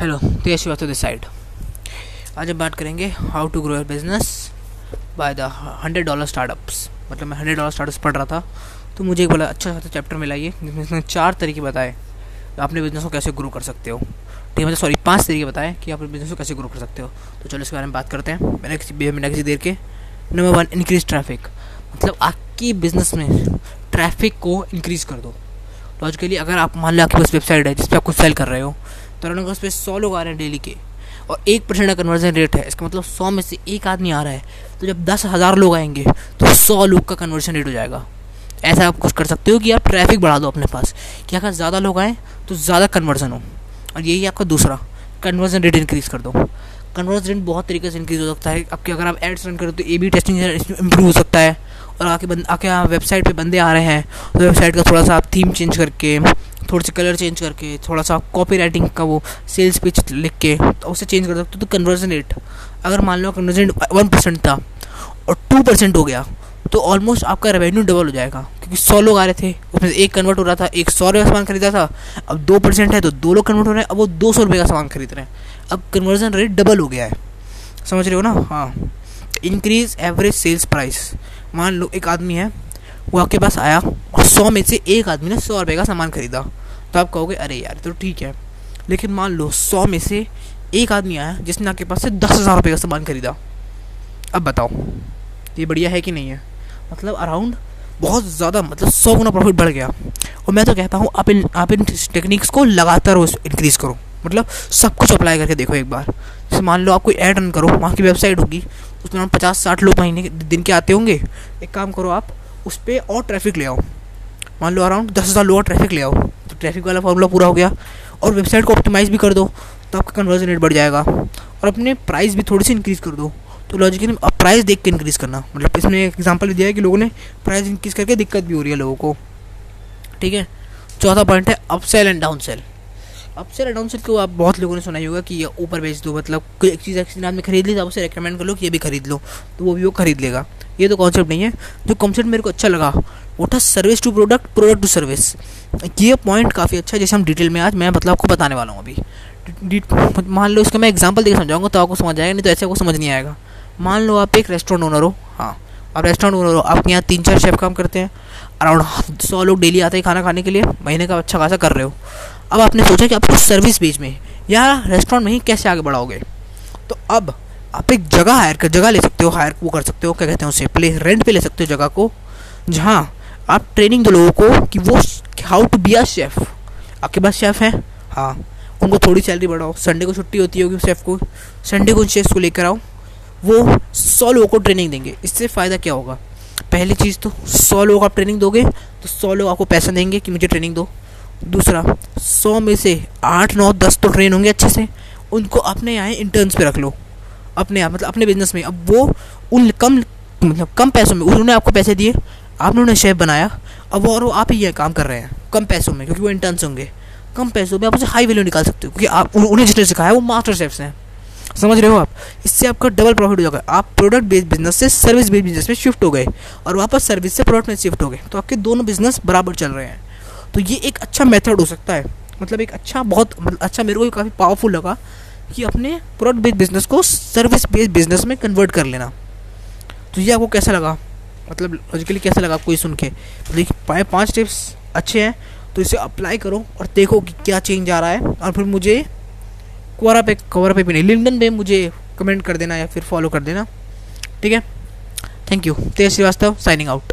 Hello Tej Srivastava this side आज हम बात करेंगे how to grow your business by the hundred dollar startups मतलब मैं हंड्रेड डॉलर स्टार्टअप्स पढ़ रहा था तो मुझे एक बड़ा अच्छा खासा चैप्टर मिला ये, जिसमें इसने चार तरीके बताए अपने बिज़नेस को कैसे ग्रो कर सकते हो। ठीक है मतलब सॉरी पाँच तरीके बताए कि आप बिज़नेस को कैसे ग्रो कर सकते हो। तो चलो इसके बारे में बात करते हैं। मैंने किसी बिना किसी देर के नंबर वन इंक्रीज ट्रैफ़िक मतलब आपकी बिज़नेस में ट्रैफ़िक को इंक्रीज़ कर दो। लॉजिकली अगर आप, मान लो आपके पास वेबसाइट है जिस पर आप कुछ सेल कर रहे हो तो अगर उस सौ लोग आ रहे हैं डेली के, और एक परसेंट का कन्वर्जन रेट है। इसका मतलब सौ में से एक आदमी आ रहा है तो जब दस हज़ार लोग आएँगे तो सौ लोग का कन्वर्जन रेट हो जाएगा। ऐसा आप कुछ कर सकते हो कि आप ट्रैफ़िक बढ़ा दो अपने पास, कि अगर ज़्यादा लोग आएँ तो ज़्यादा कन्वर्जन हो। और यही आपका दूसरा कन्वर्जन रेट इंक्रीज़ कर दो। कन्वर्जन रेट बहुत तरीके से इंक्रीज़ हो सकता है। आपके अगर आप एड्स रन करो तो ए बी टेस्टिंग इंप्रूव हो सकता है। और आके बंद आके वेबसाइट पे बंदे आ रहे हैं तो वेबसाइट का थोड़ा सा आप थीम चेंज करके थोड़े से कलर चेंज करके, थोड़ा सा कॉपी राइटिंग का वो सेल्स पिच लिख के तो उसे चेंज कर सकते हो। तो कन्वर्जन रेट अगर मान लो कन्वर्जन वन परसेंट था और टू परसेंट हो गया तो ऑलमोस्ट आपका रेवेन्यू डबल हो जाएगा, क्योंकि सौ लोग आ रहे थे, उसमें एक कन्वर्ट हो रहा था, एक सौ रुपये का सामान खरीदा था, अब दो परसेंट है तो दो लोग कन्वर्ट हो रहे हैं, अब वो दो सौ रुपये का सामान खरीद रहे हैं। अब कन्वर्जन रेट डबल हो गया है। समझ रहे हो ना? हाँ। इंक्रीज एवरेज सेल्स प्राइस मान लो एक आदमी है वो आपके पास आया और सौ में से एक आदमी ने सौ रुपये का सामान खरीदा। तो आप कहोगे, अरे यार तो ठीक है। लेकिन मान लो, सौ में से एक आदमी आया जिसने आपके पास से दस हज़ार रुपये का सामान खरीदा। अब बताओ, ये बढ़िया है कि नहीं है? मतलब अराउंड बहुत ज़्यादा मतलब सौ गुना प्रॉफिट बढ़ गया। और मैं तो कहता हूँ, आप इन आप इन टेक्निक्स को लगातार इंक्रीज़ करो। मतलब सब कुछ अप्लाई करके देखो एक बार। जैसे मान लो आप कोई ऐड रन करो, वहाँ की वेबसाइट होगी, उसमें पचास साठ लोग महीने दिन के आते होंगे। एक काम करो आप उस पर और ट्रैफ़िक ले आओ। मान लो अराउंड दस हज़ार लोग ट्रैफ़िक ले आओ। तो ट्रैफ़िक वाला फॉर्मूला पूरा हो गया। और वेबसाइट को ऑप्टिमाइज़ भी कर दो तो आपका कन्वर्जन रेट बढ़ जाएगा। और अपने प्राइस भी थोड़ी सी इंक्रीज़ कर दो। तो लॉजिकली अब प्राइस देख के इंक्रीज़ करना। मतलब इसमें एक एग्ज़ाम्पल भी दिया है कि लोगों ने प्राइस इंक्रीज़ करके दिक्कत भी हो रही है लोगों को। ठीक है? चौथा पॉइंट है up sell and down sell down sell को आप बहुत लोगों ने सुना ही होगा कि ये ऊपर बेच दो मतलब कोई एक चीज़ एक आदमी खरीद ली तो उसे रिकमेंड कर लो कि ये भी खरीद लो तो वो भी वो खरीद लेगा। ये तो कॉन्सेप्ट नहीं है। जो कॉन्सेप्ट मेरे को अच्छा लगा, वो था service to product product to service ये पॉइंट काफ़ी अच्छा है, जैसे हम डिटेल में आज, मैं मतलब आपको बताने वाला हूँ अभी। मान लो इसका मैं एग्ज़ाम्पल देकर समझाऊँगा तो आपको समझ आएगा, नहीं तो ऐसे आपको समझ नहीं आएगा। मान लो आप एक रेस्टोरेंट ओनर हो हाँ। आप रेस्टोरेंट ओनर हो, आपके यहाँ तीन चार शेफ काम करते हैं। अराउंड सौ लोग डेली आते हैं खाना खाने के लिए, महीने का अच्छा खासा कर रहे हो। अब आपने सोचा कि आपको सर्विस बेच में या रेस्टोरेंट में ही कैसे आगे बढ़ाओगे? तो अब आप एक जगह हायर कर, जगह ले सकते हो हायर वो कर सकते हो, क्या कहते हैं उसे प्ले रेंट पे ले सकते हो जगह को, जहाँ आप ट्रेनिंग दो लोगों को कि वो how to be a chef आपके पास शेफ़ है? हाँ। उनको थोड़ी सैलरी बढ़ाओ। संडे को छुट्टी होती होगी शेफ़ को। संडे को उन शेफ़ को लेकर आओ। वो सौ लोगों को ट्रेनिंग देंगे। इससे फ़ायदा क्या होगा? पहली चीज़ तो सौ लोगों आप ट्रेनिंग दोगे तो सौ लोग आपको पैसा देंगे कि मुझे ट्रेनिंग दो। दूसरा, सौ में से आठ, नौ, दस तो ट्रेन होंगे अच्छे से। उनको अपने यहाँ इंटर्न्स पे रख लो। अपने आप मतलब अपने बिज़नेस में। अब वो उन कम मतलब कम पैसों में, उन्होंने आपको पैसे दिए, आपने उन्हें शेफ बनाया, अब और वो आप ही ये काम कर रहे हैं, कम पैसों में, क्योंकि वो इंटर्न्स होंगे। कम पैसों में आप उसे हाई वैल्यू निकाल सकते हो, क्योंकि आप उन्हें जिसने सिखाया, वो मास्टर शेफ्स हैं। समझ रहे हो आप? इससे आपका डबल प्रॉफिट हो जाएगा। आप प्रोडक्ट बेस्ड बिज़नेस से सर्विस बेस्ड बिज़नेस में शिफ्ट हो गए, और वापस सर्विस से प्रोडक्ट में शिफ्ट हो गए। तो आपके दोनों बिज़नेस बराबर चल रहे हैं। तो ये एक अच्छा मेथड हो सकता है। मतलब एक अच्छा बहुत मतलब अच्छा मेरे को काफ़ी पावरफुल लगा कि अपने प्रोडक्ट बेस्ड बिज़नेस को सर्विस बेस्ड बिज़नेस में कन्वर्ट कर लेना। तो ये आपको कैसा लगा? मतलब लॉजिकली कैसा लगा आपको ये सुन के? देखिए पाँच टिप्स अच्छे हैं तो इसे अप्लाई करो और देखो कि क्या चेंज आ रहा है। और फिर मुझे कोरा पे कवर पे भी नहीं लिंकन पे मुझे कमेंट कर देना या फिर फॉलो कर देना। ठीक है? Thank you Tej Srivastava signing out